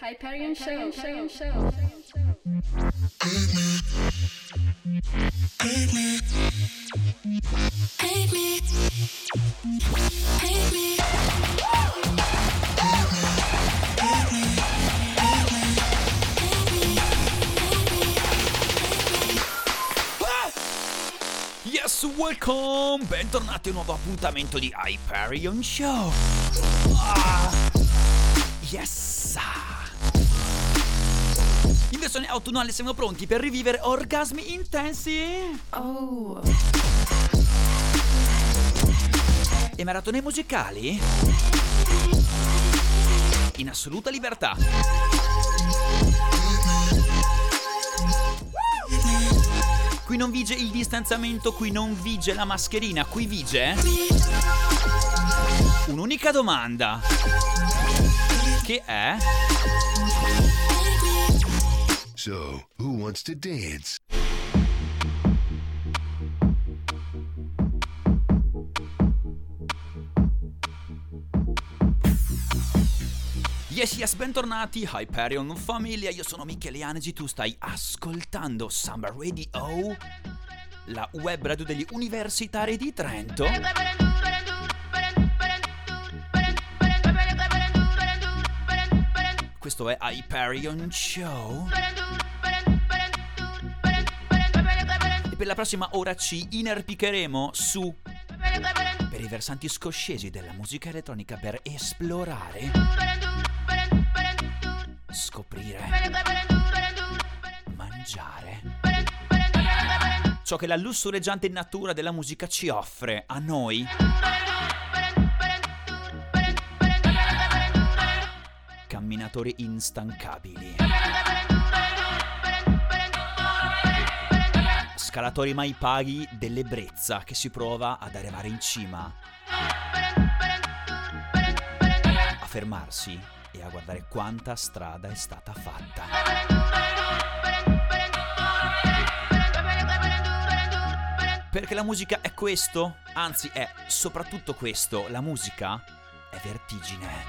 Hyperion Show. Hate me. Hate me. Hate me. Hate me. Yes, welcome! Bentornati a un nuovo appuntamento di Hyperion Show! Ah, yes! In versione autunnale siamo pronti per rivivere orgasmi intensi Oh. e maratone musicali in assoluta libertà. Qui non vige il distanziamento, qui non vige la mascherina, qui vige un'unica domanda. Che è? So, who wants to dance? Yes, yes, bentornati, Hyperion Famiglia, io sono Michele Anegi, tu stai ascoltando Summer Radio, la web radio degli universitari di Trento. Questo è Hyperion Show. E per la prossima ora ci inerpicheremo su per i versanti scoscesi della musica elettronica per esplorare, scoprire, mangiare ciò che la lussureggiante natura della musica ci offre a noi. Camminatori instancabili. Scalatori mai paghi dell'ebbrezza che si prova ad arrivare in cima. A fermarsi a guardare quanta strada è stata fatta. Perché la musica è questo? Anzi, è soprattutto questo. La musica è vertigine.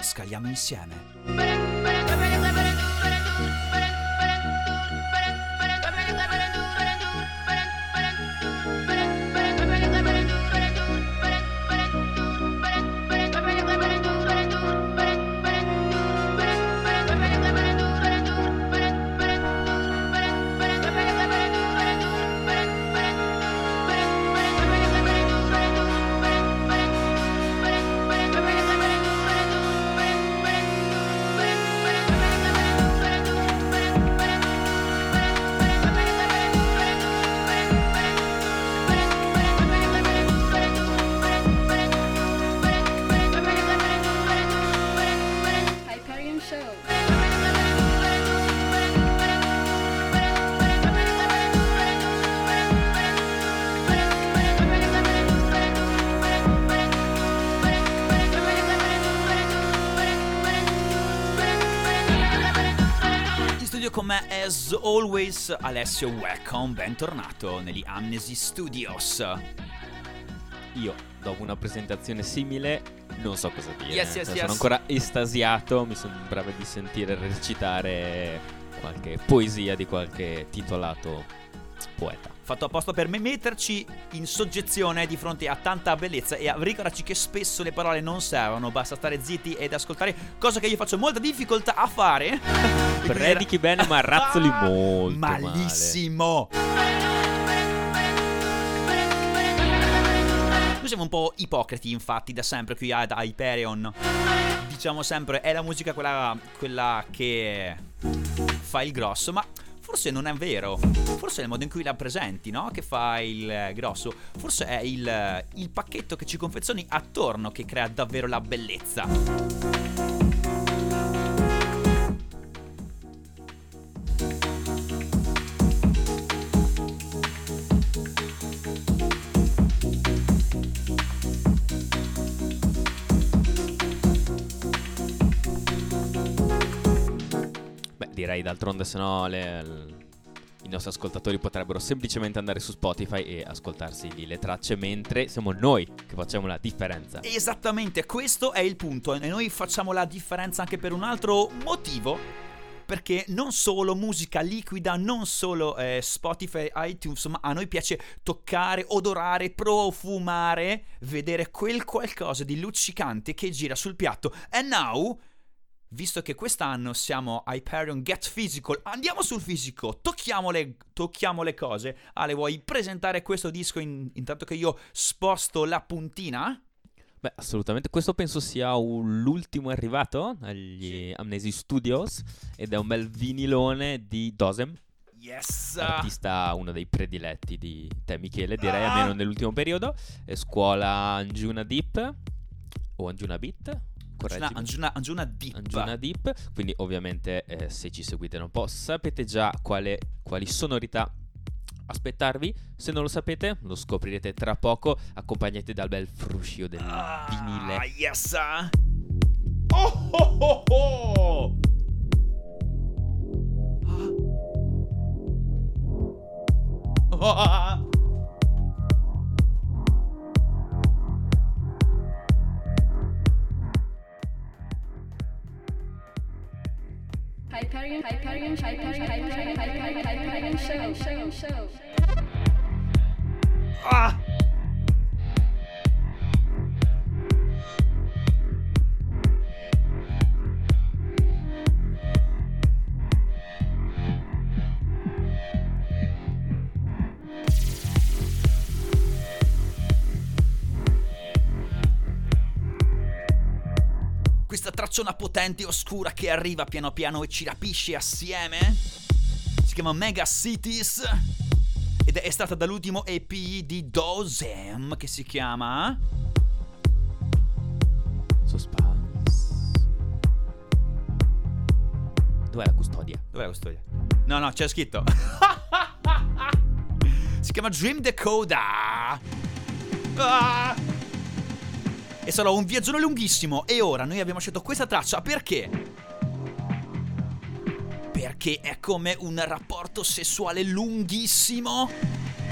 Scaliamo insieme. Always, Alessio Welcome, bentornato negli Amnesty Studios. Io, dopo una presentazione simile, non so cosa dire. Yes, yes, Cioè, yes. Sono ancora estasiato, mi sembrava di sentire recitare qualche poesia di qualche titolato poeta. Fatto apposta per me metterci in soggezione di fronte a tanta bellezza e a ricordarci che spesso le parole non servono, basta stare zitti ed ascoltare, cosa che io faccio molta difficoltà a fare. Predichi bene, ma razzoli Ah, molto Malissimo. Noi siamo un po' ipocriti, infatti, da sempre qui ad Hyperion. Diciamo sempre, è la musica quella, quella che fa il grosso, ma forse non è vero. Forse è il modo in cui la presenti, no? Che fa il eh, grosso. Forse è il, il pacchetto che ci confezioni attorno che crea davvero la bellezza. Direi d'altronde, se no, le- l- i nostri ascoltatori potrebbero semplicemente andare su Spotify e ascoltarsi lì le tracce, mentre siamo noi che facciamo la differenza. Esattamente, questo è il punto. E noi facciamo la differenza anche per un altro motivo. Perché non solo musica liquida, non solo eh, Spotify, iTunes, ma a noi piace toccare, odorare, profumare, vedere quel qualcosa di luccicante che gira sul piatto. And now, visto che quest'anno siamo Hyperion Get Physical, andiamo sul fisico, tocchiamo le, tocchiamo le cose. Ale, vuoi presentare questo disco in- intanto che io sposto la puntina? Beh, assolutamente. Questo penso sia un- l'ultimo arrivato agli Amnesi Studios ed è un bel vinilone di Dosem, Yes! artista uno dei prediletti di te Michele, direi Ah. almeno nell'ultimo periodo. È scuola Anjuna Deep o Anjuna Beat, Angiuna. Angiuna, Angiuna Deep. Anjuna Deep, quindi ovviamente eh, se ci seguite da un po' sapete già quale- quali sonorità aspettarvi, se non lo sapete lo scoprirete tra poco accompagnati dal bel fruscio del Ah, vinile. yes! Oh oh oh oh! Ah. Ah. Hyperion, Hyperion, Hyperion, Hyperion, Hyperion, Hyperion Show, Show, Show. Ah! Tracciona potente e oscura che arriva piano piano e ci rapisce assieme si chiama Mega Cities ed è stata dall'ultimo EP di Dozem che si chiama Suspense. Dov'è la custodia? Dov'è la custodia? No, no, c'è scritto. si chiama Dream Decoder. Ah! E sarà un viaggione lunghissimo e ora noi abbiamo scelto questa traccia perché? Perché è come un rapporto sessuale lunghissimo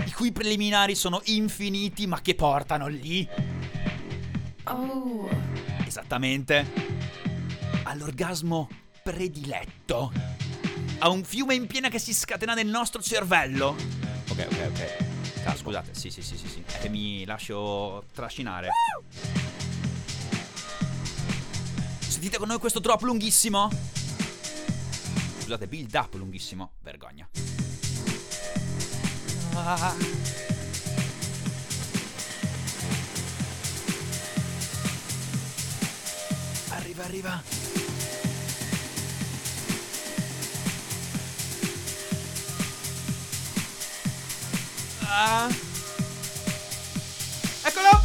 i cui preliminari sono infiniti ma che portano lì Oh, Esattamente. All'orgasmo prediletto. A un fiume in piena che si scatena nel nostro cervello. Ok, ok, ok. Ah, scusate, sì, sì, sì, sì, sì. È che mi lascio trascinare. Sentite con noi questo drop lunghissimo? Scusate, build up lunghissimo. Vergogna. Ah. Arriva, arriva. Ah. Eccolo!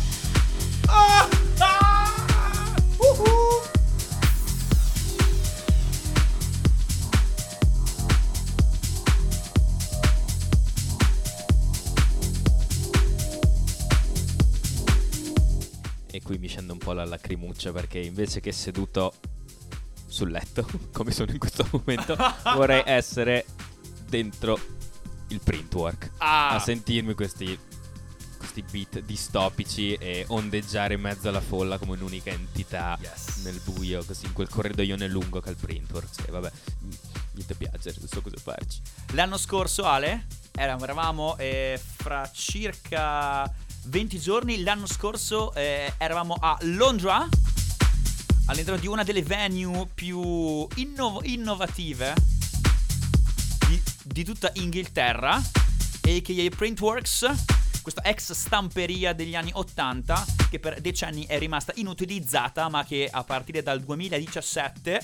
Lacrimuccia perché invece che seduto sul letto, come sono in questo momento, vorrei essere dentro il printwork Ah! a sentirmi questi, questi beat distopici e ondeggiare in mezzo alla folla come un'unica entità Yes. nel buio, così in quel corridoione lungo che è il printwork. E vabbè, niente piace, non so cosa farci. L'anno scorso, Ale, era- eravamo eh, fra circa 20 giorni. L'anno scorso eh, eravamo a Londra, all'interno di una delle venue più inno- innovative di, di tutta Inghilterra, a.k.a. Printworks. Questa ex stamperia degli anni 80 che per decenni è rimasta inutilizzata ma che a partire dal 2017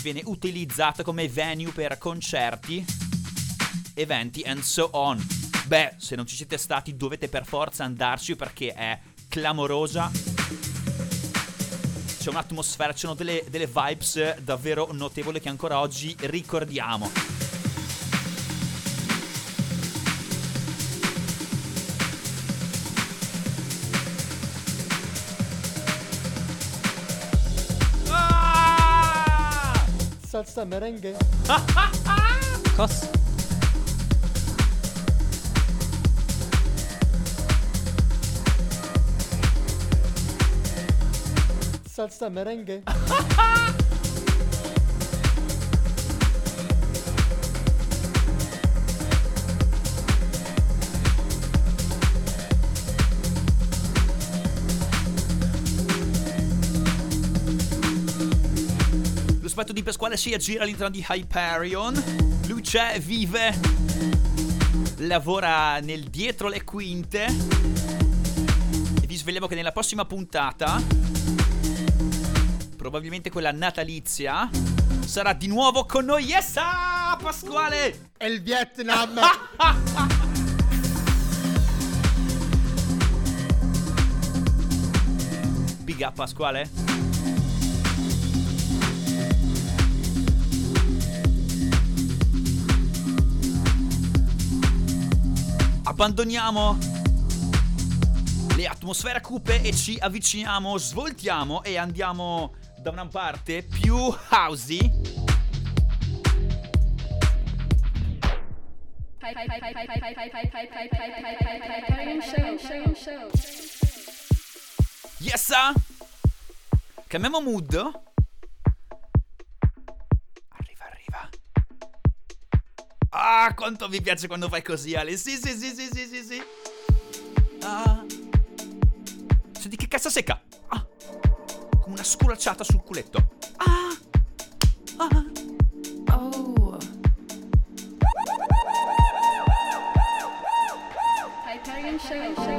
viene utilizzata come venue per concerti eventi and so on. Beh, se non ci siete stati dovete per forza andarci perché è clamorosa. C'è un'atmosfera, ci sono delle, delle vibes davvero notevoli che ancora oggi ricordiamo. Salsa merengue. Cosa? Salsa merengue. Lo spetto di Pasquale si aggira all'interno di Hyperion. Lui c'è, vive, lavora nel dietro le quinte. E vi svegliamo che nella prossima puntata, probabilmente quella natalizia, sarà di nuovo con noi. Yes! ah, Pasquale! E il Vietnam. Big up Pasquale. Abbandoniamo le atmosfere cupe e ci avviciniamo, svoltiamo e andiamo da una parte più housey. Yes! sir. Cambiamo mood. Arriva, arriva. Ah, quanto mi piace quando fai così, Ale. Sì, sì, sì, sì, sì, sì, sì. Ah. Senti che cazzo secca. Ah. Come una sculacciata sul culetto. Ah. Ah. Oh. Hyperion Show. Show. Show.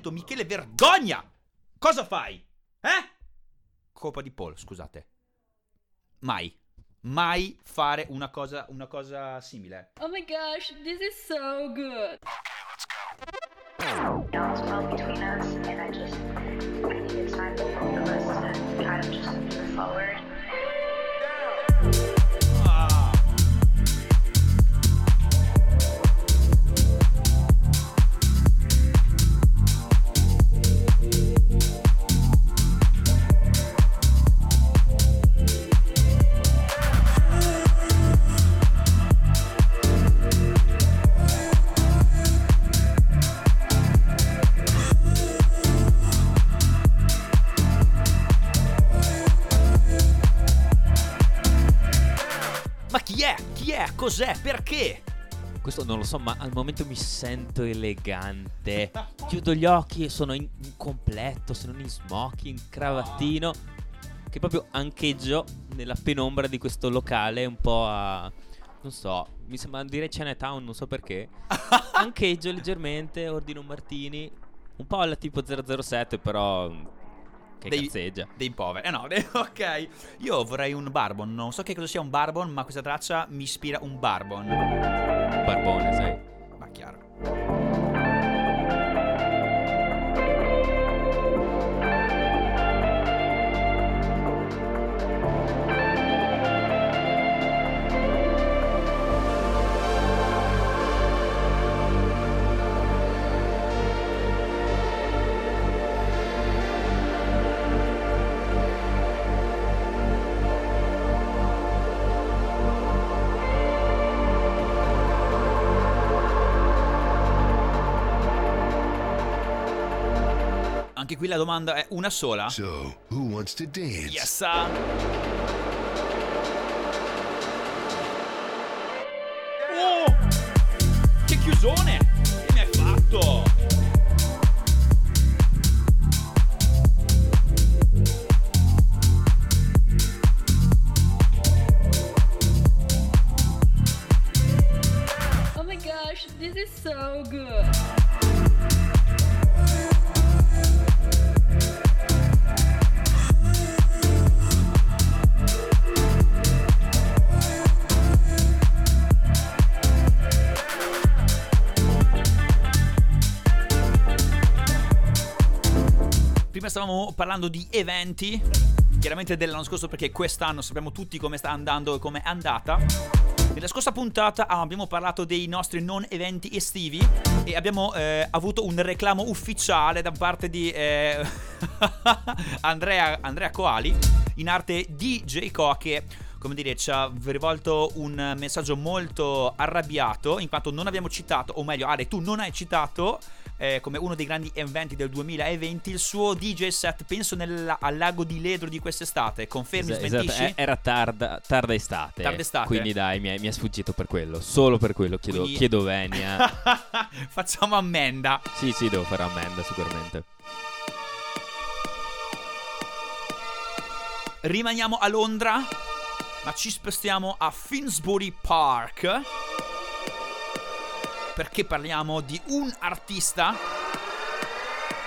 Attento. Michele, vergogna! Cosa fai? Eh? Colpa di Paul, scusate. Mai, mai fare una cosa, una cosa simile. Oh my gosh, this is so good. Out as well between us, and I just I think it's time for both of us to kind of just move forward. Questo non lo so, ma al momento mi sento elegante. Chiudo gli occhi e sono in, in completo, sono in smoking, cravattino. Che proprio ancheggio nella penombra di questo locale, un po' a. Non so, mi sembra dire Chinatown, non so perché. Ancheggio leggermente, ordino un martini. Un po' alla tipo 007, però. Che Dei- cazzeggia. Dei poveri. Eh no, de- ok. Io vorrei un barbon. Non so che cosa sia un barbon, ma questa traccia mi ispira un barbon. Barbone, sai. Ma chiaro. La domanda è una sola. So, who wants to dance? Yes, sir. Oh! Che chiusone! Che mi hai fatto? Oh my gosh, this is is so good. Parlando di eventi, chiaramente dell'anno scorso perché quest'anno sappiamo tutti come sta andando e come è andata. Nella scorsa puntata abbiamo parlato dei nostri non eventi estivi e abbiamo eh, avuto un reclamo ufficiale da parte di eh, Andrea, Andrea Coali, in arte DJ Coa che come dire, ci ha rivolto un messaggio molto arrabbiato in quanto non abbiamo citato, o meglio, Ale, tu non hai citato eh, come uno dei grandi eventi del 2020 il suo DJ set, penso nel, al lago di Ledro di quest'estate. Confermi, Es- smentisci? esatto, era tarda, tarda estate. Tarda estate. Quindi dai, mi è, mi è sfuggito per quello. Solo per quello. Chiedo, Quindi- chiedo venia. Facciamo ammenda. sì, sì, devo fare ammenda sicuramente. Rimaniamo a Londra, ma ci spostiamo a Finsbury Park. Perché parliamo di un artista.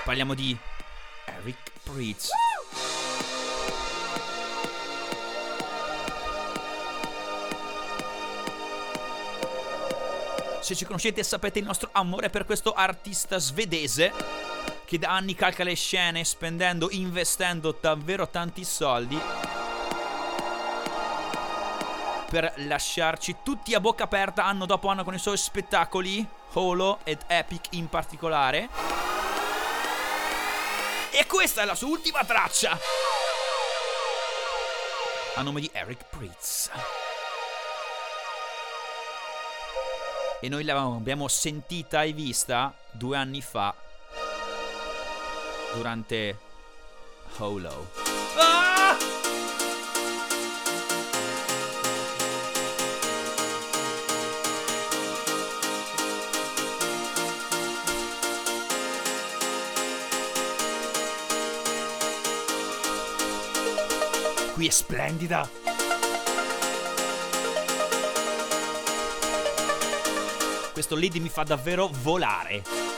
Parliamo di Eric Pritz. Se ci conoscete sapete il nostro amore per questo artista svedese che da anni calca le scene spendendo, investendo davvero tanti soldi per lasciarci tutti a bocca aperta anno dopo anno con i suoi spettacoli, Holo ed Epic in particolare. E questa è la sua ultima traccia. A nome di Eric Pritz. E noi l'abbiamo sentita e vista due anni fa durante Holo. Ah! Qui è splendida. Questo lead mi fa davvero volare.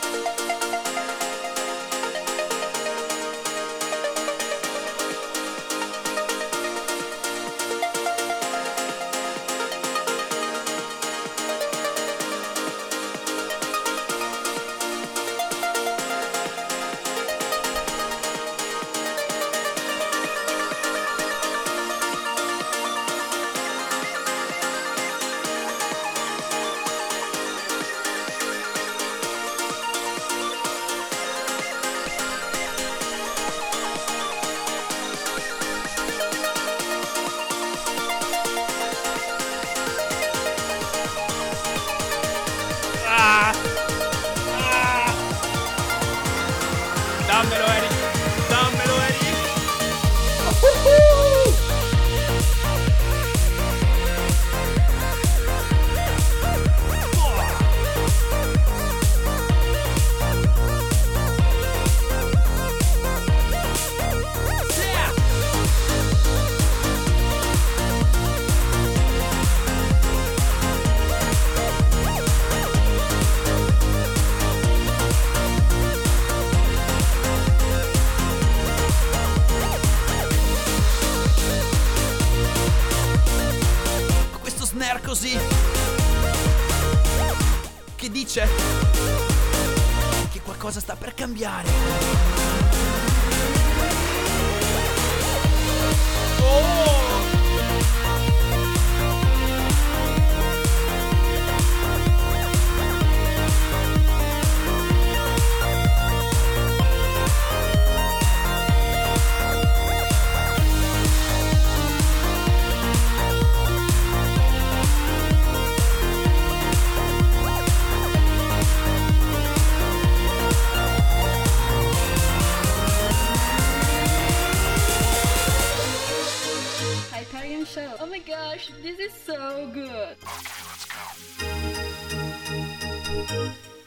Good.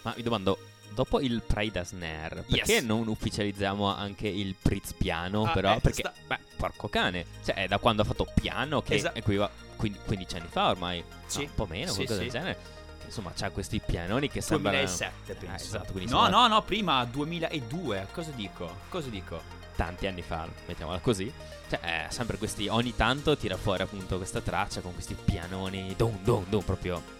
Ma mi domando, dopo il Pride Snare, perché Yes. non ufficializziamo anche il Pritz piano? Ah, però, eh, perché, sta- beh, porco cane. Cioè, è da quando ha fatto piano che Esa- equiva- quindi 15 anni fa ormai. Sì. No, un po' meno, Sì, qualcosa sì. del genere. Insomma, c'ha questi pianoni che sembrano 2007 penso. Eh, esatto, quindi no, insomma, no, no, prima 2002. Cosa dico? Cosa dico? Tanti anni fa, mettiamola così. Cioè, è sempre questi ogni tanto tira fuori appunto questa traccia con questi pianoni dum dum dum proprio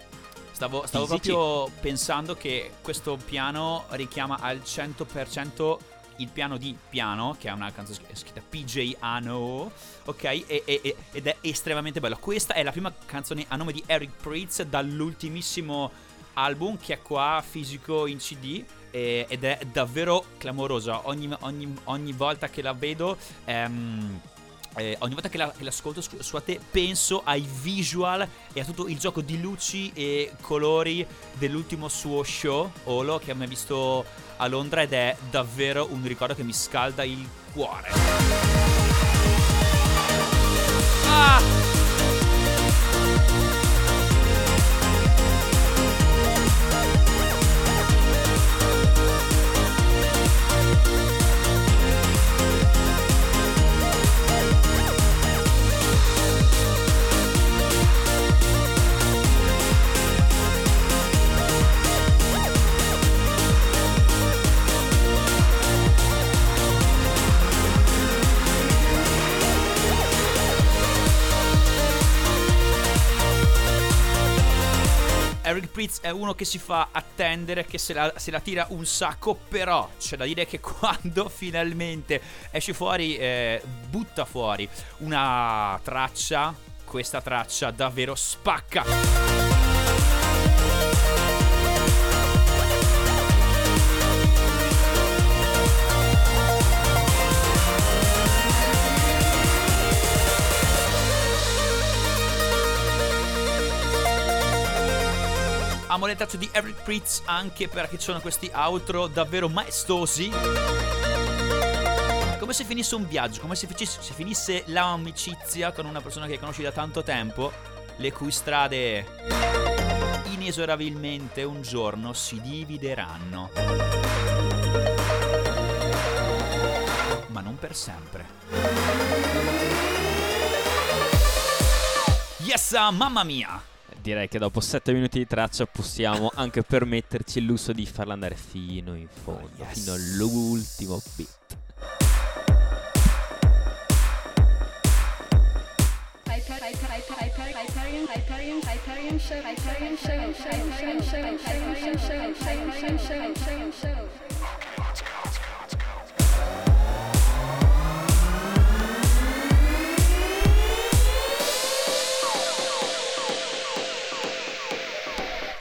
Stavo, stavo proprio pensando che questo piano richiama al 100% il piano di piano, che è una canzone scr- scritta PJ Ano, ok? E- e- ed è estremamente bello. Questa è la prima canzone a nome di Eric Pritz dall'ultimissimo album che è qua fisico in CD e- ed è davvero clamorosa. Ogni, ogni- ogni volta che la vedo... ehm, eh, ogni volta che, la- che l'ascolto scu- su a te penso ai visual e a tutto il gioco di luci e colori dell'ultimo suo show Olo che ha visto a Londra ed è davvero un ricordo che mi scalda il cuore. Ah! Eric Pritz è uno che si fa attendere, che se la, se la tira un sacco, però c'è da dire che quando finalmente esce fuori, eh, butta fuori una traccia, questa traccia davvero spacca. Amo le tracce di Eric Pritz anche perché ci sono questi outro davvero maestosi. Come se finisse un viaggio, come se, ficis- se finisse l'amicizia con una persona che conosci da tanto tempo, le cui strade inesorabilmente un giorno si divideranno. Ma non per sempre. Yes, mamma mia! Direi che dopo 7 minuti di traccia possiamo anche permetterci il lusso di farla andare fino in fondo, Yes. fino all'ultimo hyper- Hyperion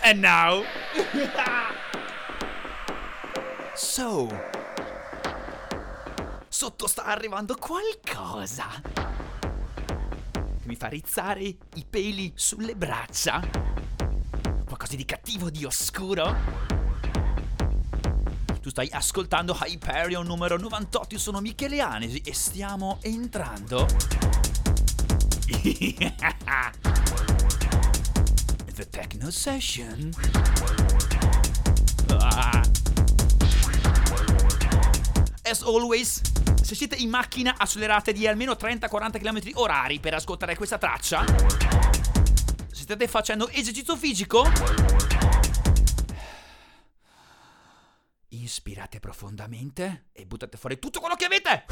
And now. so. Sotto sta arrivando qualcosa. Che mi fa rizzare i peli sulle braccia. Qualcosa di cattivo, di oscuro. Tu stai ascoltando Hyperion numero 98. Io sono Michele Anesi e stiamo entrando. The Techno Session. Ah. As always, se siete in macchina accelerate di almeno 30-40 km orari per ascoltare questa traccia. Se state facendo esercizio fisico, inspirate profondamente e buttate fuori tutto quello che avete.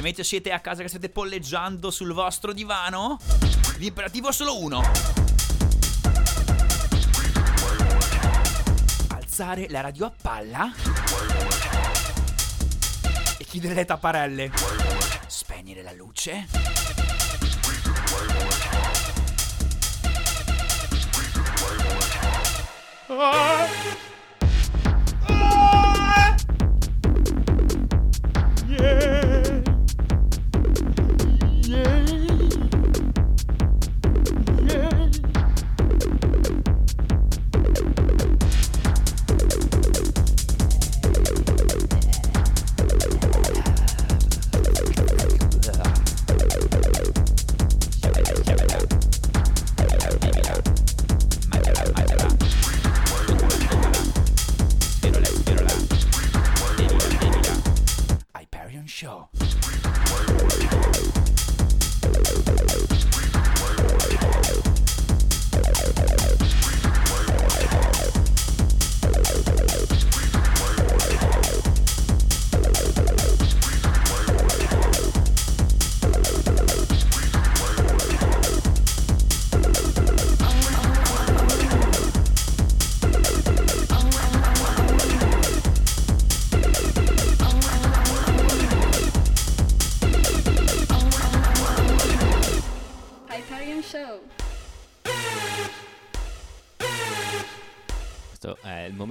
Se mentre siete a casa che state polleggiando sul vostro divano, l'imperativo è solo uno. Alzare la radio a palla e chiudere le tapparelle. Spegnere la luce. Ah. Ah. Yeah.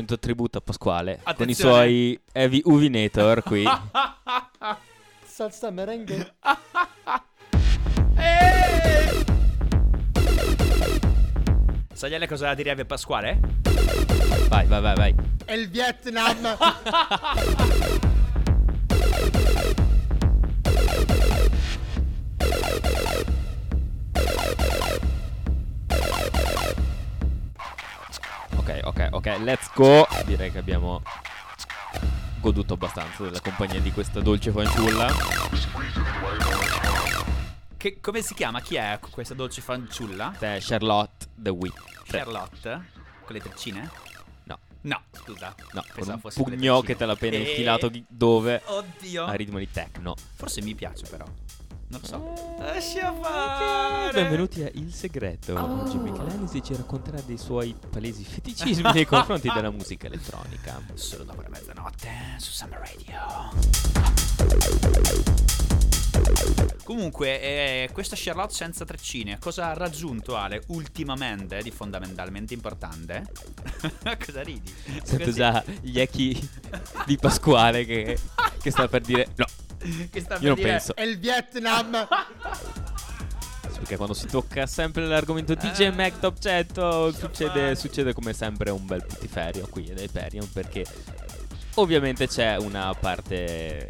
Momento tributo a Pasquale con i Attenzione. suoi Heavy Uvinator qui. Salsa merengue. Sai Ele cosa direbbe Pasquale? vai, vai, vai, vai. È il Vietnam. Ok, ok, ok, let's go. Direi che abbiamo goduto abbastanza della compagnia di questa dolce fanciulla. Che, come si chiama? Chi è questa dolce fanciulla? È Charlotte the Wit. Charlotte? Con le treccine? No, No, scusa. no, Pensavo un con le pugno che te l'ha appena Eh, infilato dove? Oddio. A ritmo di techno. Forse mi piace però. Non lo so. Eh, Lascia ok. fare. Benvenuti a Il Segreto. Oggi Michelangelo ci racconterà dei suoi palesi feticismi nei confronti della musica elettronica. Solo dopo la mezzanotte su Summer Radio. Comunque, eh, questa Charlotte senza treccine, cosa ha raggiunto Ale ultimamente di fondamentalmente importante? cosa ridi? Sento Così. già gli echi di Pasquale che, che sta per dire no. Che sta per Io non dire- penso. È il Vietnam. Perché quando si tocca sempre l'argomento DJ Eh, Mac Top 100 succede, succede come sempre un bel putiferio qui ad Hyperion perché ovviamente c'è una parte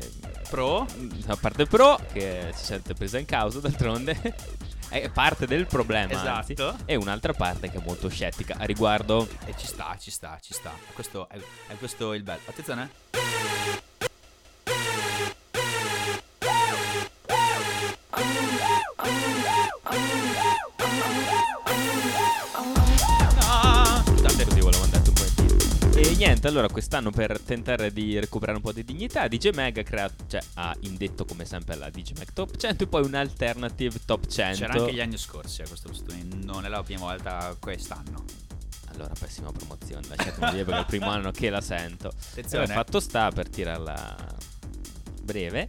Pro? una parte pro che si sente presa in causa d'altronde è parte del problema anzi, Esatto. e un'altra parte che è molto scettica a riguardo E ci sta, ci sta, ci sta. Questo è, è questo il bello. Attenzione. E niente, allora quest'anno per tentare di recuperare un po' di dignità, DJ Mag ha creato, cioè ha indetto come sempre la DJ Mag Top 100 e poi un alternative Top 100. C'era anche gli anni scorsi a questo studio, non è la prima volta quest'anno. Allora, pessima promozione, lasciatemi dire perché è il primo anno che la sento. Attenzione. Allora, fatto sta per tirarla breve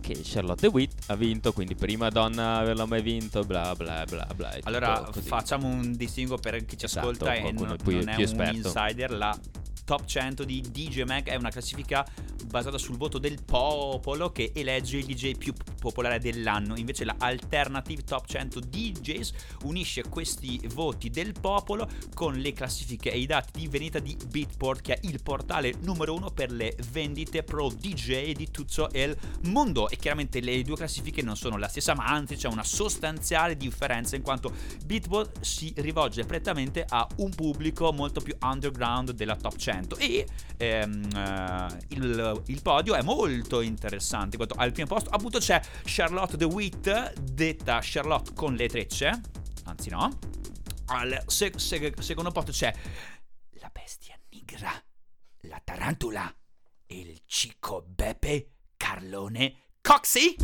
che Charlotte Witt ha vinto, quindi prima donna averla mai vinto, bla bla bla bla. Allora facciamo un distinguo per chi ci Esatto, ascolta e non, più- non è più un esperto. insider. La top 100 di DJ Mag è una classifica basata sul voto del popolo che elegge il DJ più popolare dell'anno. Invece la Alternative Top 100 DJs unisce questi voti del popolo con le classifiche e i dati di vendita di Beatport che è il portale numero uno per le vendite pro DJ di tutto il mondo e chiaramente le due classifiche non sono la stessa ma anzi c'è una sostanziale differenza in quanto Beatport si rivolge prettamente a un pubblico molto più underground della top 100 e ehm, eh, il, il podio è molto interessante. In quanto al primo posto appunto c'è Charlotte the Wit detta Charlotte con le trecce anzi no. Al se- se- secondo posto c'è la bestia nigra la tarantula il Cico Beppe Carlone Coxy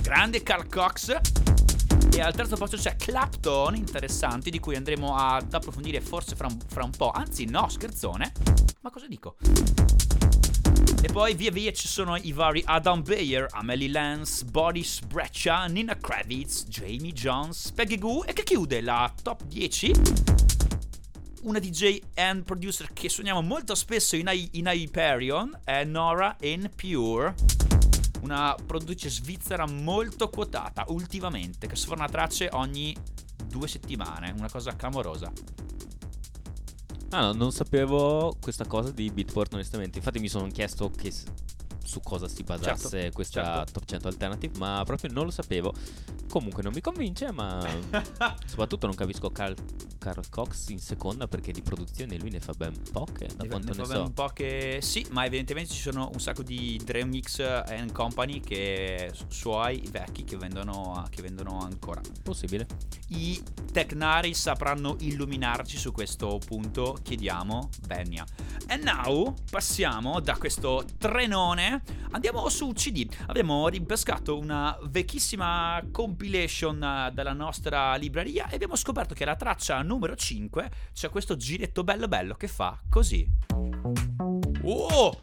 grande Carl Cox e al terzo posto c'è Clapton, interessante, di cui andremo ad approfondire forse fra un, fra un po'. Anzi, no, scherzone. Ma cosa dico? E poi via via ci sono i vari Adam Bayer, Amelie Lance, Boris Breccia, Nina Kravitz, Jamie Jones, Peggy Goo e che chiude la top 10 una DJ and producer che suoniamo molto spesso in, Hy- in Hyperion è Nora N. Pure, una produttrice svizzera molto quotata ultimamente, che sforna tracce ogni due settimane, una cosa clamorosa. Ah, no, non sapevo questa cosa di Beatport, onestamente. Infatti, mi sono chiesto che su cosa si basasse Certo, questa certo. top 100 alternative, ma proprio non lo sapevo. Comunque, non mi convince, ma soprattutto non capisco Carl, Carl Cox in seconda perché di produzione lui ne fa ben poche. Da Ne- quanto ne ne fa so. un po' che sì, ma evidentemente ci sono un sacco di Dream Mix and Company che suoi vecchi che vendono, che vendono ancora. Possibile. I Tecnari sapranno illuminarci su questo punto, chiediamo Benia. E now passiamo da questo trenone, andiamo su CD. Abbiamo ripescato una vecchissima compilation eh, dalla nostra libreria e abbiamo scoperto che alla traccia numero 5 c'è questo giretto bello bello che fa così. Oh!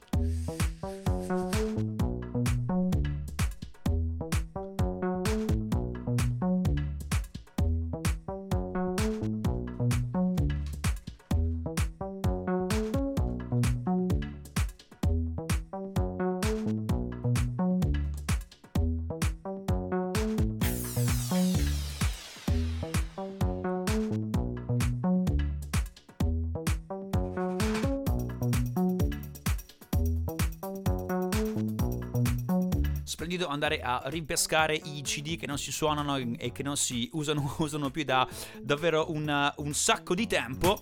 Andare a ripescare i CD che non si suonano e che non si usano, usano più da davvero un, un sacco di tempo.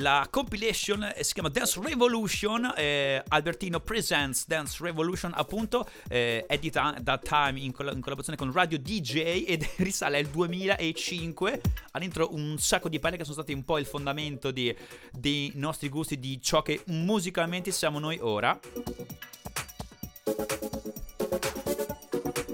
La compilation, eh, si chiama Dance Revolution, eh, Albertino Presents Dance Revolution appunto, eh, edita da Time in, colla- in collaborazione con Radio DJ ed risale al 2005, ha dentro un sacco di pelle che sono stati un po' il fondamento di- dei nostri gusti, di ciò che musicalmente siamo noi ora.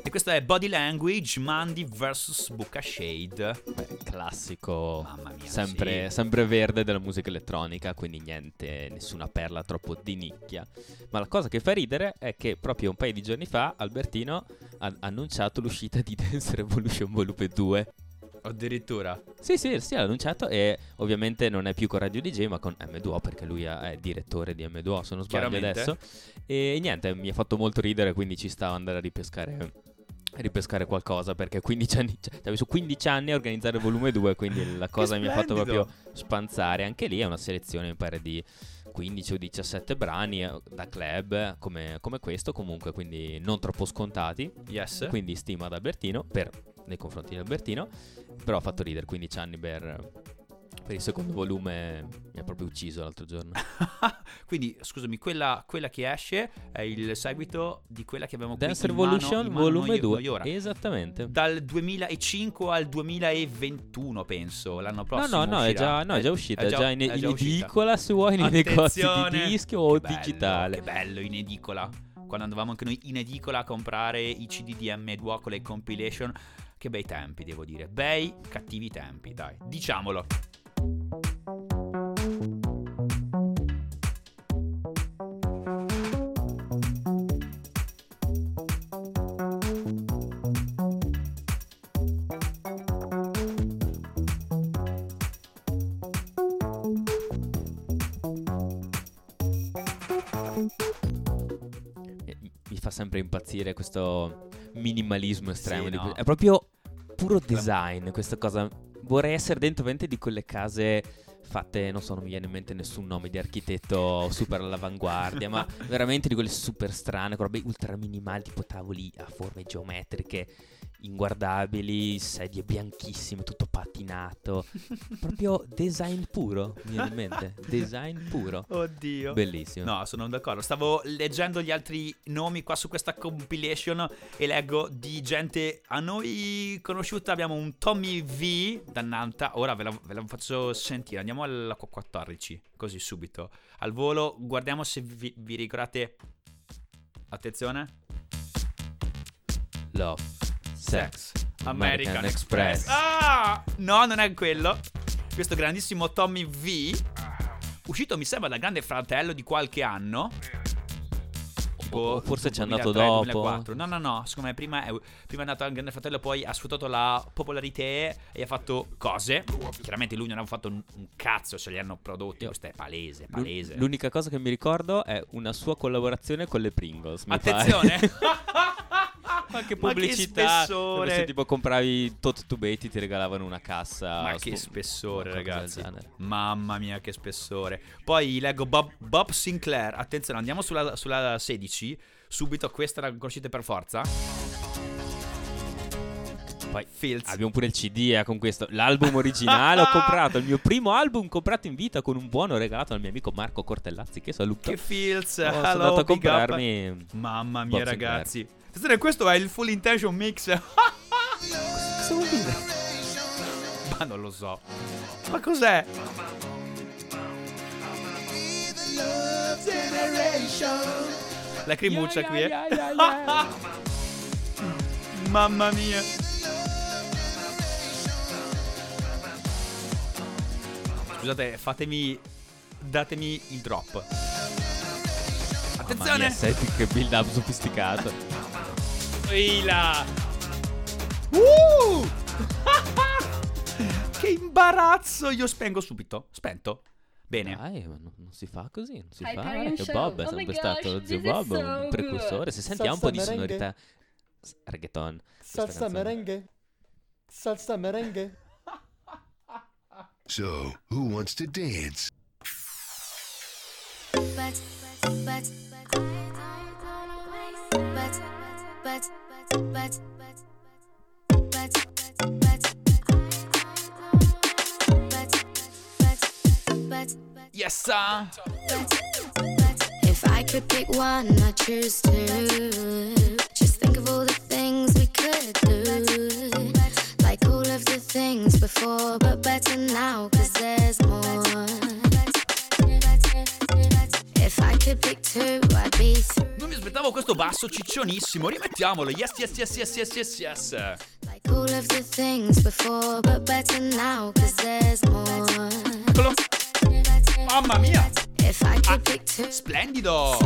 E questa è Body Language, Mandy vs Bucca Shade. Beh, classico, mia, sempre, sì. sempre verde della musica elettronica, quindi niente, nessuna perla troppo di nicchia. Ma la cosa che fa ridere è che proprio un paio di giorni fa Albertino ha annunciato l'uscita di Dance Revolution Volume 2. Addirittura. Sì, sì, sì, l'ha annunciato e ovviamente non è più con Radio DJ ma con M2O perché lui è direttore di M2O se non sbaglio adesso. E niente, mi ha fatto molto ridere quindi ci stava andare a ripescare, ripescare qualcosa perché 15 anni, cioè, ci ha messo 15 anni a organizzare volume 2 quindi la cosa mi ha fatto proprio spanzare. Anche lì è una selezione mi pare di 15 o 17 brani eh, da club eh, come, come questo comunque quindi non troppo scontati. Yes. Quindi stima ad Albertino per, nei confronti di Albertino. Però ha fatto ridere 15 anni per, per il secondo volume. Mi ha proprio ucciso l'altro giorno. Quindi, scusami, quella, quella che esce è il seguito di quella che abbiamo Dance in Revolution in mano volume noi- 2. noi. Esattamente. Dal 2005 al 2021, penso, l'anno No, prossimo. no, no, è uscirà. già, no, è già uscita. È già in, è in già uscita. edicola se vuoi, nei negozi di dischi o Che bello, digitale. Che bello in edicola. Quando andavamo anche noi in edicola a comprare i CD di M2 con le compilation. Che bei tempi, devo dire. Bei, cattivi tempi, dai. Diciamolo. Sempre impazzire questo minimalismo estremo. Sì, di no. È proprio puro design questa cosa. Vorrei essere dentro veramente di quelle case fatte, non so, non mi viene in mente nessun nome di architetto super all'avanguardia, ma veramente di quelle super strane, con robe ultra minimali, tipo tavoli a forme geometriche, inguardabili, sedie bianchissime, tutto patinato. Proprio design puro, mi viene in mente. Design puro. Oddio. Bellissimo. No, sono d'accordo. Stavo leggendo gli altri nomi qua su questa compilation e leggo di gente a noi conosciuta. Abbiamo un Tommy V da Nanta. Ora ve la, ve la faccio sentire. Andiamo alla 14, così subito. Al volo, guardiamo se vi, vi ricordate. Attenzione. Love, sex, American, Express. Ah! No, non è quello. Questo grandissimo Tommy V. Uscito mi sembra da grande fratello di qualche anno. O forse c'è andato 2003, dopo. 2004. No, no, no. Secondo me prima è, prima è andato al Grande Fratello, poi ha sfruttato la popolarità e ha fatto cose. Chiaramente lui non ha fatto un, un cazzo se li hanno prodotti. Questo è palese, palese. L'unica cosa che mi ricordo è una sua collaborazione con le Pringles. Attenzione. Ma che pubblicità. spessore. Dove se tipo compravi tot to beti ti regalavano una cassa. Ma che spessore, ragazzi. Mamma mia, che spessore. Poi leggo Bob, Bob Sinclair. Attenzione, andiamo sulla, sulla 16. Subito questa la conoscete per forza. Poi Fields. abbiamo pure il CD eh, con questo. L'album originale ho comprato. Il mio primo album comprato in vita con un buono regalato al mio amico Marco Cortellazzi. Che saluto. Che Fields. Oh, sono andato a up. comprarmi. Mamma mia, Bob ragazzi. Attenzione, questo è il full intention mix. Cosa vuol dire? Ma non lo so. Ma cos'è? Lacrimuccia qui, eh. Mamma mia. Scusate, fatemi. Datemi il drop. Attenzione! mia, senti che build up sofisticato. Eila! Uh! che imbarazzo! Io spengo subito. Spento. Bene. Dai, ma non, non si fa così, non si fa. Che. Bob è Oh sempre gosh, stato lo zio Bob, so un precursore. Se sentiamo un po' di merengue. sonorità reggaeton. Salsa merengue. Salsa merengue. So, who wants to dance? but but but but but but but Yes! sir. If I could pick one, I'd choose two. Just think of all the things we could do. Like all of the things before, but better now, cause there's more. If I could pick two, I'd be through. Non mi aspettavo questo basso ciccionissimo. Rimettiamolo. Yes, yes, yes, yes, yes, yes, yes. Like all of the things before, but better now, cause there's more. Eccolo. Mamma mia! Ah, splendido!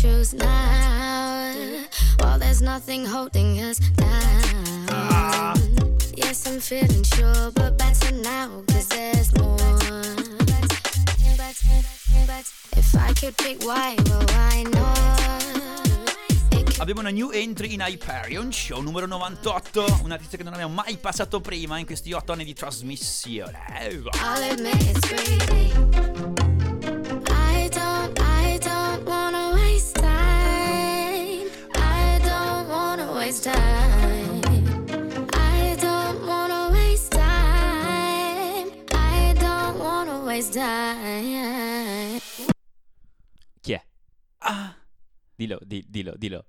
Choose now. While there's nothing holding us down. Yes, I'm feeling sure, but better now, cause there's more. If I could pick why, well, why not? Abbiamo una new entry in Hyperion Show numero 98. Un artista che non abbiamo mai passato prima in questi 8 anni di trasmissione. Waste time. I don't wanna waste time. I don't wanna waste time. Chi è? Ah, Dillo, di- dillo, dillo.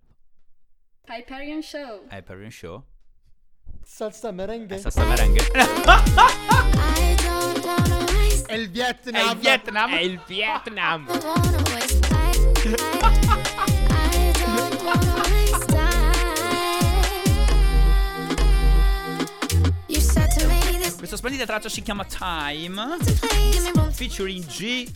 Hyperion Show. Hyperion Show. Salsa merengue. È salsa merengue. È il È Vietnam. il Vietnam. È il Vietnam! Questa splendida traccia si chiama Time. Featuring G.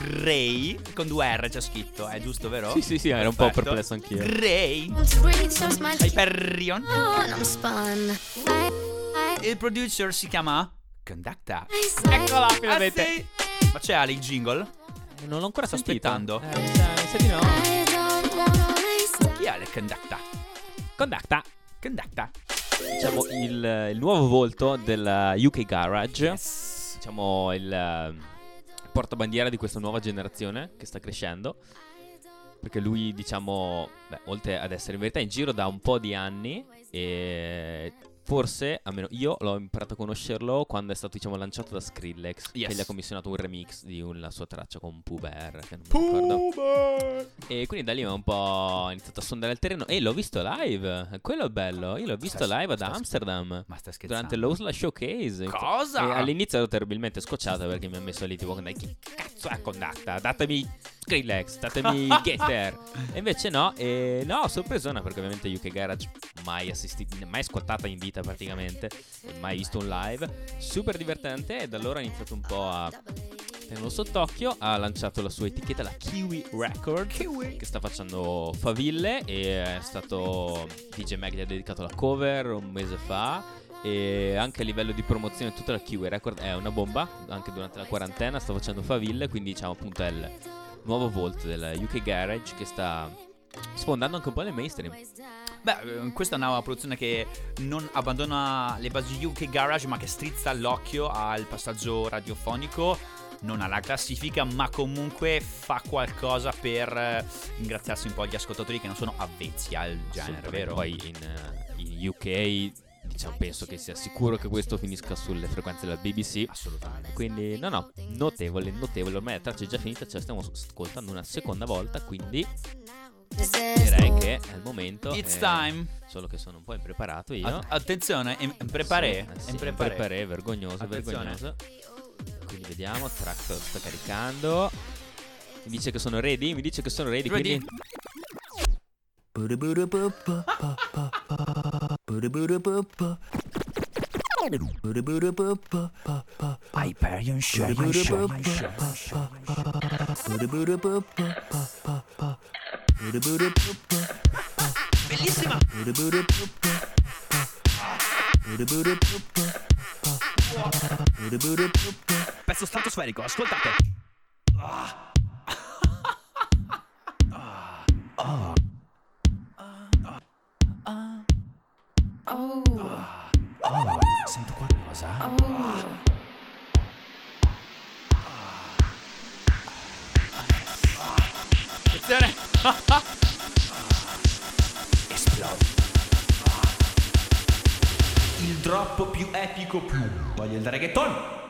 Gray. Con due R c'è scritto, è giusto, vero? Sì, sì, sì, ero un po' perplesso anch'io. Gray. Hyperion. Il producer si chiama Conducta Eccola, finalmente. Ah, Ma c'è Ali il jingle? Non l'ho ancora Sto aspettando. Eh, di no. Chi è Ali Conducta? Conducta Conducta Diciamo il, il nuovo volto del UK Garage. Diciamo il eh, portabandiera di questa nuova generazione che sta crescendo. Perché lui, diciamo, beh, oltre ad essere in verità in giro da un po' di anni, e forse, almeno io l'ho imparato a conoscerlo quando è stato, diciamo, lanciato da Skrillex, Yes. che gli ha commissionato un remix di una sua traccia con Pooh Bear, che non mi ricordo. E quindi da lì ho un po' iniziato a sondare il terreno e l'ho visto live. Quello è bello. Io l'ho visto Stai- live ad Amsterdam. Ma stai scherzando? Durante l'Osla Showcase. Cosa? E all'inizio ero terribilmente scocciato perché mi ha messo lì tipo dai chi cazzo è condatta? Datemi Skrillex, datemi Getter. E invece no, e no, sorpresona perché ovviamente UK Garage mai assistito, mai ascoltata in vita praticamente, mai visto un live. Super divertente e da allora ho iniziato un po' a tenerlo sott'occhio. Ha lanciato la sua etichetta, la Kiwi Record, che sta facendo faville e è stato DJ Mag gli ha dedicato la cover un mese fa e anche a livello di promozione tutta la Kiwi Record è una bomba anche durante la quarantena sta facendo faville quindi diciamo appunto è il nuovo volto del UK Garage che sta sfondando anche un po' nel mainstream Beh, eh, questa è una produzione che non abbandona le basi UK Garage, ma che strizza l'occhio al passaggio radiofonico. Non alla classifica, ma comunque fa qualcosa per eh, ingraziarsi un po' gli ascoltatori che non sono avvezzi al genere, vero? poi in, eh, in UK diciamo, penso che sia sicuro che questo finisca sulle frequenze della BBC. Assolutamente. Quindi, no, no, notevole, notevole. Ormai la traccia è già finita, ce la stiamo ascoltando una seconda volta. Quindi direi che è il momento. It's eh, time. Solo che sono un po' impreparato io. A- attenzione, impreparé. Sì, eh sì, impreparé. impreparé, vergognoso, Attenzione. vergognoso. Quindi vediamo, track sta caricando. Mi dice che sono ready, mi dice che sono ready, Ready? quindi Piper, you sure, you sure, you sure. Bellissima! Pezzo stratosferico, ascoltate! Ah. ah. ah. Esplode. Il drop più epico più. Voglio il reggaeton.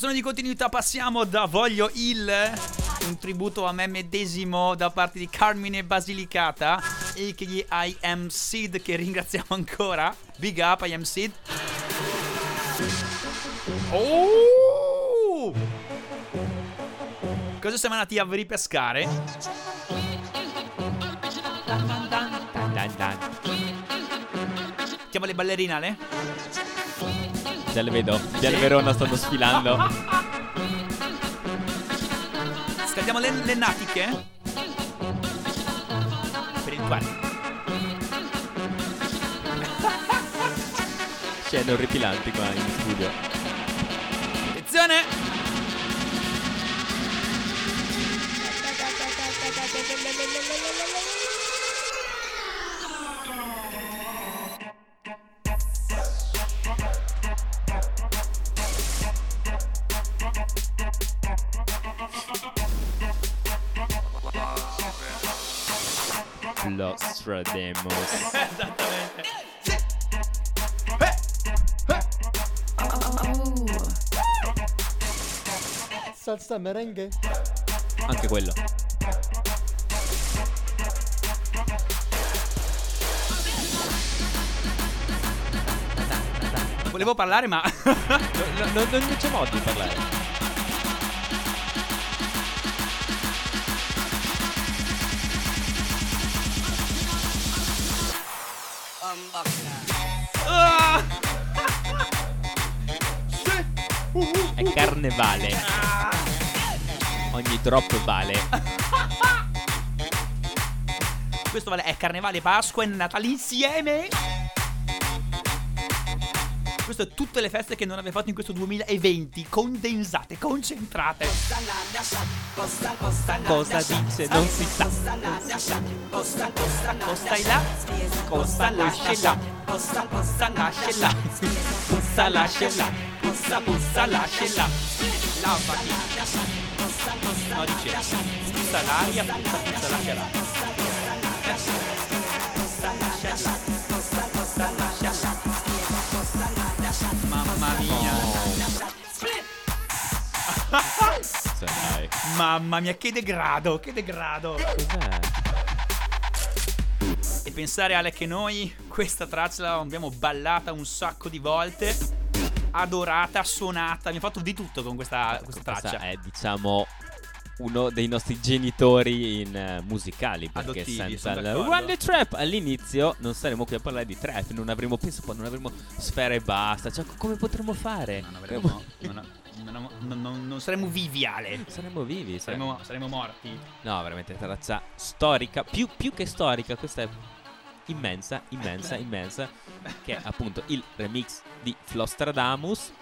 Senza soluzione di continuità passiamo da Voglio il un tributo a me medesimo da parte di Carmine Basilicata a.k.a. I am Sid che ringraziamo ancora. Big up I am Sid. Oh! Cosa siamo andati a ripescare? Chiamo le ballerine Ale? Già le vedo. Già le Verona stanno sfilando. Scaldiamo le, le natiche? Per il quarto. Scene orripilanti qua in studio. Attenzione! Nostradamus. Salsa merengue. Anche quello. Volevo parlare ma... No, no, no, non c'è modo di parlare. Carnevale. Ogni drop vale. Questo vale, è Carnevale, Pasqua e Natale insieme. Questo è tutte le feste che non avete fatto in questo 2020, condensate, concentrate. Cosa dice? Non si sa. Costa là, costa lascia là, costa costa lascia là, costa lascia là, costa costa lascia là. Lavati. No, dice, puzza l'aria, puzza puzza lascia là. Mamma mia. Cioè, dai. Mamma mia, che degrado, che degrado. Cos'è? E pensare Ale che noi questa traccia l'abbiamo ballata un sacco di volte, adorata, suonata, abbiamo fatto di tutto con questa, questa Questa traccia. è, diciamo, uno dei nostri genitori in eh, musicali. Perché Adottivi, senza il. Run the Trap all'inizio non saremmo qui a parlare di trap. Non avremmo penso, non avremmo sfera e basta. Cioè, co- come potremmo fare? Non avremo, non, non non, non- non- non saremmo vivi, Ale. Saremmo vivi, Saremmo, saremmo morti. No, veramente traccia storica, più, più che storica, questa è immensa, immensa, immensa, che è appunto il remix di Flostradamus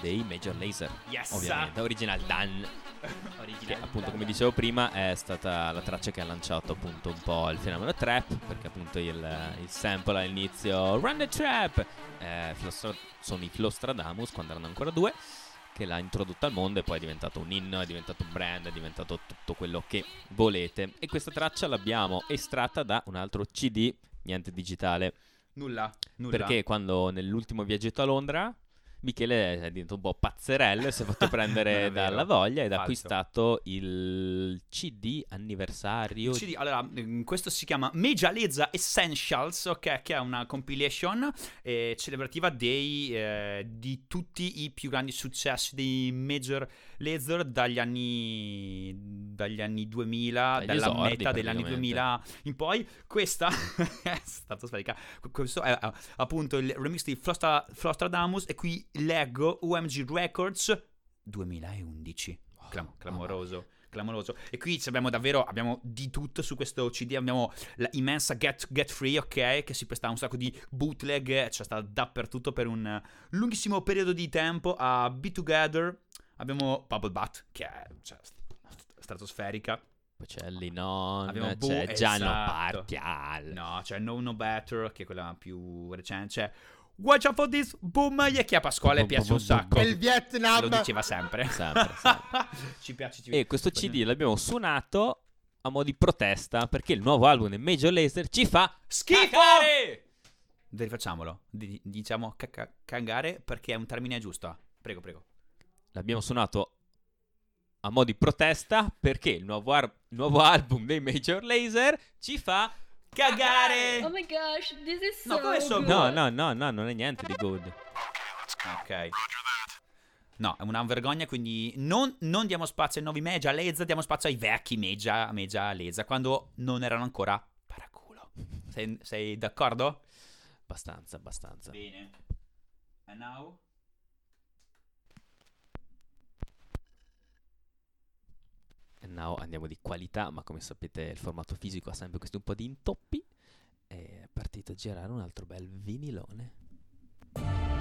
dei Major Laser, Yes. ovviamente, Original Dan, che appunto come dicevo prima è stata la traccia che ha lanciato appunto un po' il fenomeno trap, perché appunto il, il sample all'inizio Run the Trap, eh, Flostra- sono i Flostradamus quando erano ancora due, che l'ha introdotto al mondo e poi è diventato un inno, è diventato un brand, è diventato tutto quello che volete. E questa traccia l'abbiamo estratta da un altro CD, niente digitale, Nulla, nulla. perché quando nell'ultimo viaggetto a Londra Michele è diventato un po' pazzerello e si è fatto prendere dalla voglia ed ha acquistato il CD anniversario. Il CD, allora, mm, questo si chiama Meja Lezza Essentials, ok, che è una compilation eh, celebrativa dei, eh, di tutti i più grandi successi dei Major Lazer dagli anni, dagli anni 2000, Dagli dalla esordi, metà degli anni praticamente. 2000 in poi. Questa è stata sferica. Questo è eh, appunto il remix di Flostra- Flostradamus e qui leggo UMG Records 2011. Clam- clamoroso. Clamoroso. E qui abbiamo davvero abbiamo di tutto su questo CD. Abbiamo la immensa Get, Get Free, ok? Che si presta a un sacco di bootleg. C'è stata dappertutto per un eh, lunghissimo periodo di tempo. A Be Together. Abbiamo Bubble Butt, che è cioè, st- stratosferica. Poi c'è Linon, Abbiamo c'è Boo, Gianno esatto. Partial. No, c'è No No Better, che è quella più recente. C'è Watch out for this, boom. E che a Pasquale piace un sacco. Il Vietnam. Lo diceva sempre. Sempre, sempre. ci piace, ci E questo CD l'abbiamo suonato a mo' di protesta perché il nuovo album dei Major Lazer ci fa Schifo! cagare! Dai, rifacciamolo. Di- diciamo cagare perché è un termine giusto. Prego, prego. L'abbiamo suonato a mo' di protesta perché il nuovo, ar- nuovo album dei Major Lazer ci fa cagare! Oh my gosh, this is so No, come so good. No, no, no, no, non è niente di good. Ok. No, è una vergogna, quindi non, non diamo spazio ai nuovi Meja Lezza, diamo spazio ai vecchi Meja, Meja Lezza, quando non erano ancora paraculo. Sei, sei d'accordo? Abbastanza, abbastanza. Bene. And now? E now andiamo di qualità, ma come sapete il formato fisico ha sempre questi un po' di intoppi. E è partito a girare un altro bel vinilone.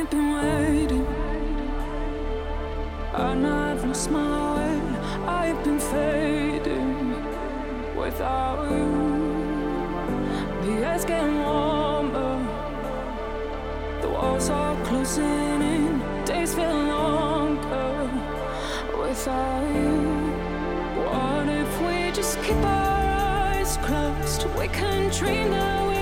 I've been waiting. I never lost my way. I've been fading without you. The air's getting warmer. The walls are closing in. Days feel longer without you. What if we just keep our eyes closed? We can dream that we're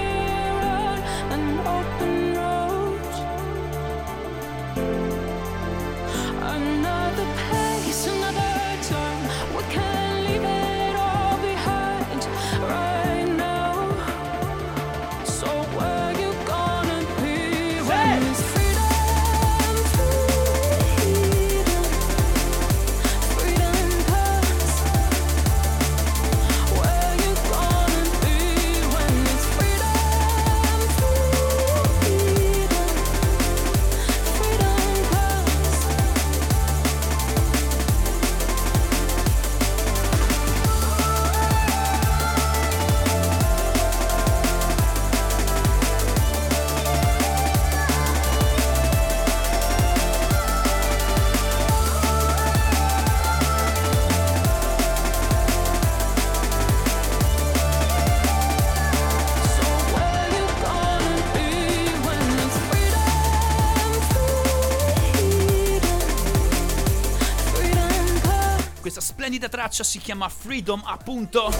traccia si chiama Freedom, appunto.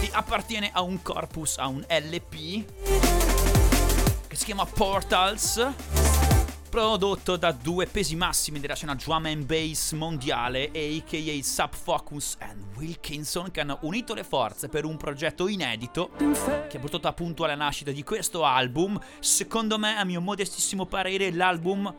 E appartiene a un corpus, a un LP che si chiama Portals. prodotto da due pesi massimi della scena drum and bass mondiale, a.k.a. Sub Focus e Wilkinson, che hanno unito le forze per un progetto inedito che ha portato appunto alla nascita di questo album. Secondo me, a mio modestissimo parere, l'album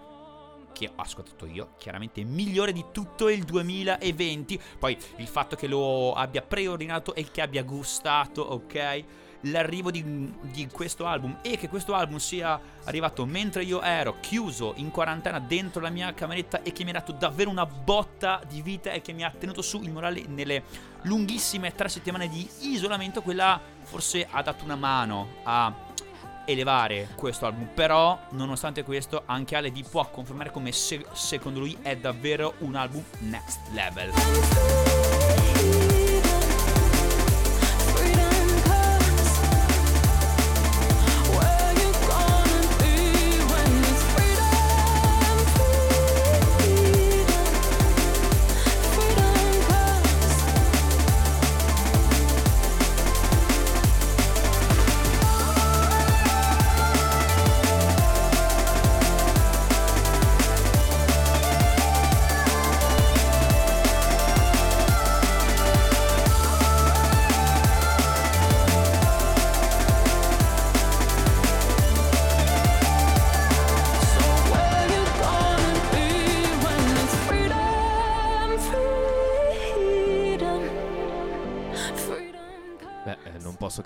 che ho ascoltato io, chiaramente migliore di tutto il 2020. Poi il fatto che lo abbia preordinato e che abbia gustato, ok? L'arrivo di, di questo album e che questo album sia arrivato mentre io ero chiuso in quarantena dentro la mia cameretta e che mi ha dato davvero una botta di vita e che mi ha tenuto su il morale nelle lunghissime tre settimane di isolamento, quella forse ha dato una mano a elevare questo album. Però, nonostante questo, anche Ale D può confermare come se- secondo lui è davvero un album next level.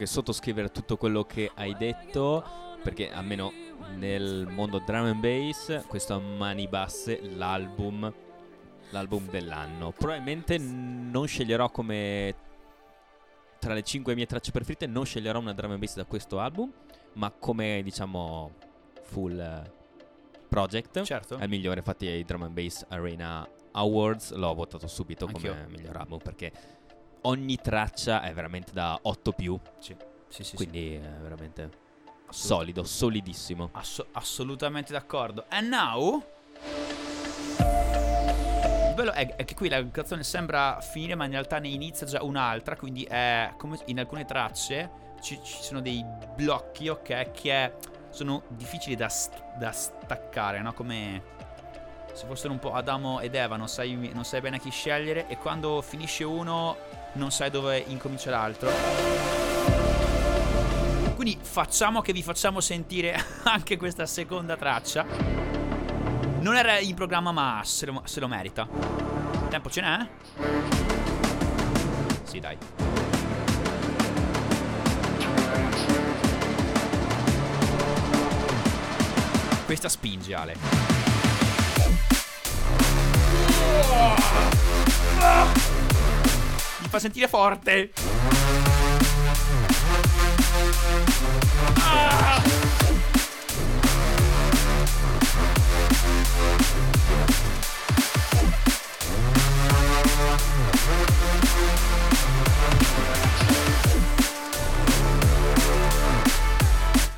Sottoscrivere tutto quello che hai detto, perché almeno nel mondo drum and bass, questo a mani basse, l'album, l'album dell'anno. Probabilmente non sceglierò come tra le 5 mie tracce preferite, non sceglierò una drum and bass da questo album, ma come diciamo full eh, project Certo. è il migliore. Infatti ai Drum and Bass Arena Awards l'ho votato subito come Anch'io. miglior album perché ogni traccia è veramente da 8 più, Sì, sì, sì. quindi è veramente solido, solidissimo. Asso- assolutamente d'accordo. And now. Il bello è, è che qui la canzone sembra finire, ma in realtà ne inizia già un'altra. Quindi è come in alcune tracce ci, ci sono dei blocchi, ok? Che sono difficili da, st- da staccare, no? Come se fossero un po' Adamo ed Eva, non sai, non sai bene chi scegliere. E quando finisce uno, non sai dove incomincia l'altro. Quindi facciamo che vi facciamo sentire anche questa seconda traccia. Non era in programma, ma se lo, se lo merita. Tempo ce n'è? Sì, dai. Questa spinge, Ale. Mi fa sentire forte.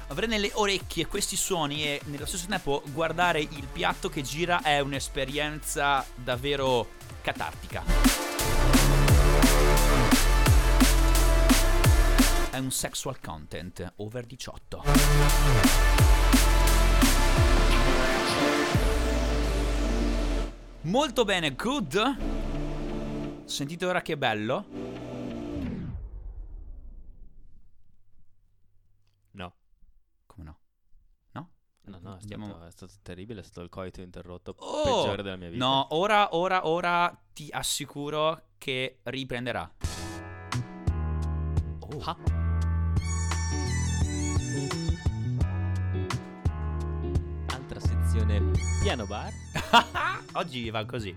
Avere nelle orecchie questi suoni e nello stesso tempo guardare il piatto che gira è un'esperienza davvero catartica. Un sexual content over 18. Molto bene, good. Sentite ora che bello? No, Come no? No? no, no, è Andiamo- stato, è stato terribile, è stato il coito interrotto Oh! peggiore della mia vita. No, ora, ora, ora ti assicuro che riprenderà. Oh. Ah. Sezione piano bar. Oggi va così.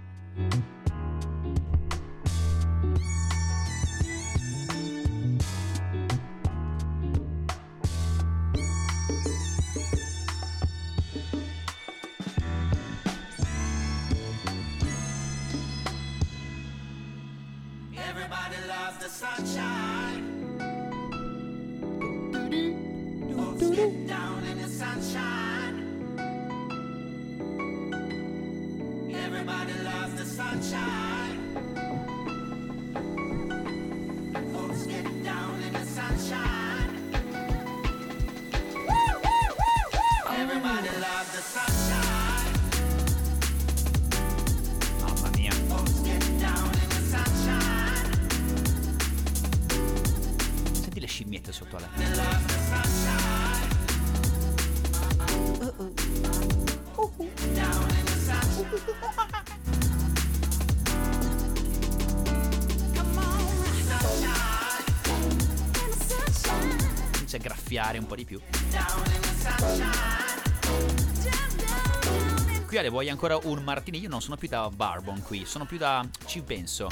Vuoi ancora un martini? Io non sono più da barbon qui, sono più da ci penso.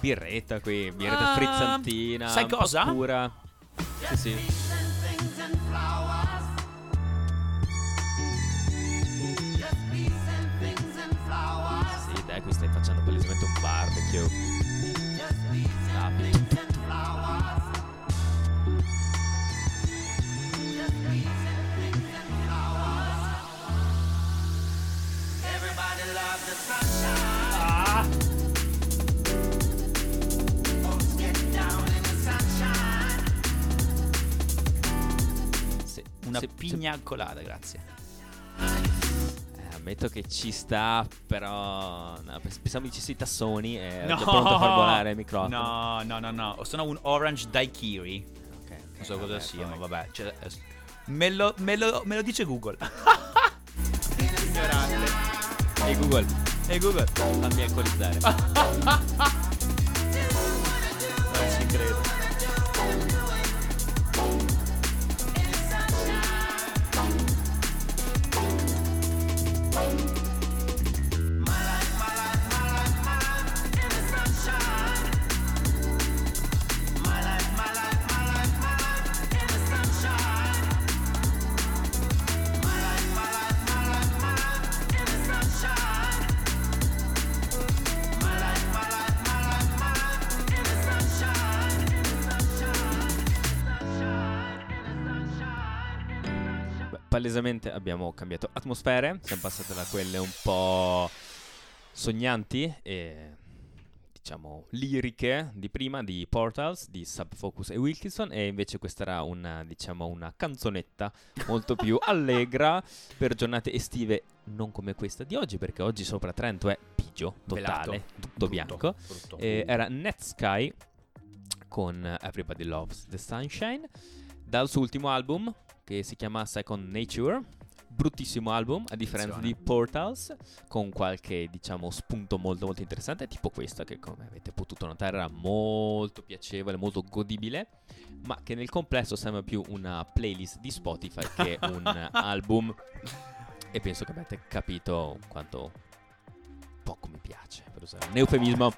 Birretta qui, birretta Ah, frizzantina. sai cosa? Pura. Sì. Sì, pigna colada, grazie. Eh, ammetto che ci sta, però no, pens- pensavo dicessi i tassoni e No, pronto a far volare il microfono. No, no, no, no. Sono un orange daiquiri. Ok, ok, Non so cosa vabbè, sia, ma poi- vabbè. cioè, eh, me, lo, me, lo, me lo dice Google. Ehi Google, Ehi Google. fammi alcolizzare. palesemente abbiamo cambiato atmosfere, siamo passati da quelle un po' sognanti e diciamo liriche di prima di Portals, di Subfocus e Wilkinson e invece questa era una diciamo una canzonetta molto più allegra per giornate estive non come questa di oggi perché oggi sopra Trento è pigio totale, Velato. tutto Brutto, bianco. brutto. E era Netsky con Everybody Loves the Sunshine dal suo ultimo album che si chiama Second Nature. Bruttissimo album, a differenza di Portals, con qualche diciamo spunto molto molto interessante, tipo questa che come avete potuto notare era molto piacevole, molto godibile, ma che nel complesso sembra più una playlist di Spotify che un album. E penso che abbiate capito quanto poco mi piace, per usare un eufemismo.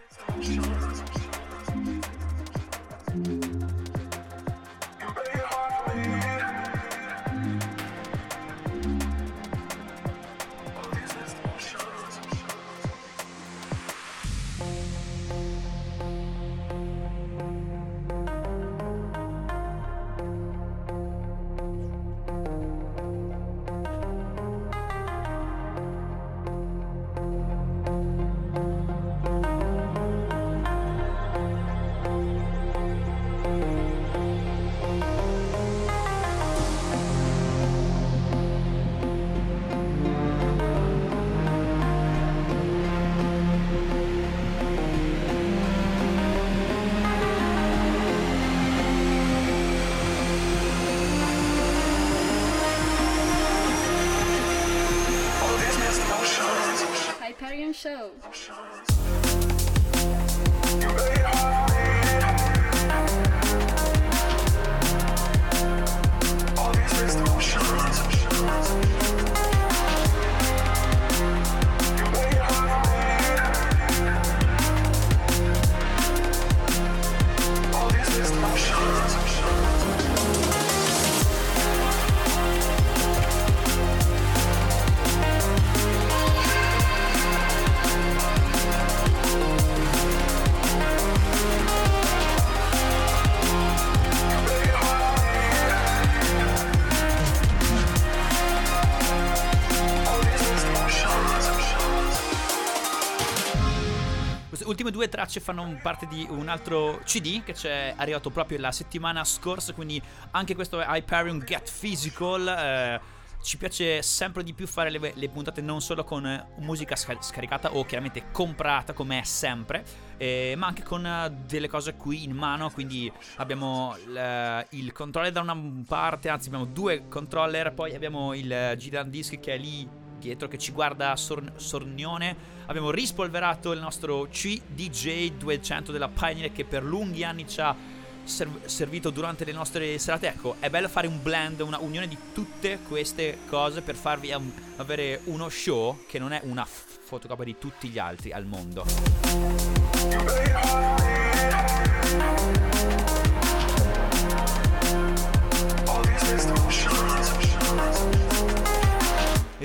Ultime due tracce fanno parte di un altro CD che c'è arrivato proprio la settimana scorsa, quindi anche questo è Hyperion Get Physical. eh, ci piace sempre di più fare le, le puntate non solo con eh, musica sca- scaricata o chiaramente comprata come è sempre, eh, ma anche con eh, delle cose qui in mano. Quindi abbiamo l- il controller da una parte, anzi abbiamo due controller, poi abbiamo il eh, Gigandisc che è lì dietro che ci guarda sor- sornione. Abbiamo rispolverato il nostro CDJ 200 della Pioneer che per lunghi anni ci ha serv- servito durante le nostre serate. Ecco, è bello fare un blend, una unione di tutte queste cose per farvi um, avere uno show che non è una f- fotocopia di tutti gli altri al mondo.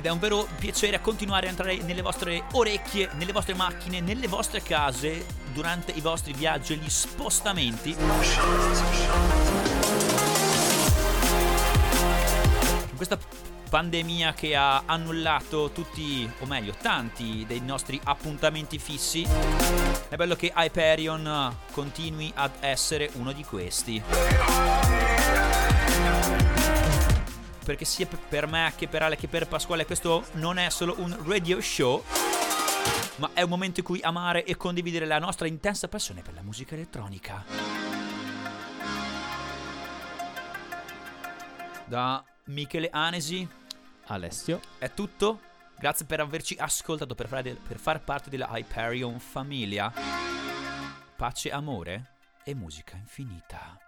Ed è un vero piacere continuare a entrare nelle vostre orecchie, nelle vostre macchine, nelle vostre case durante i vostri viaggi e gli spostamenti. In questa pandemia che ha annullato tutti, o meglio, tanti dei nostri appuntamenti fissi, è bello che Hyperion continui ad essere uno di questi. Perché sia per me che per Ale che per Pasquale questo non è solo un radio show, ma è un momento in cui amare e condividere la nostra intensa passione per la musica elettronica. Da Michele Anesi Alessio. è tutto. Grazie per averci ascoltato, per fare per far parte della Hyperion famiglia. Pace, amore e musica infinita.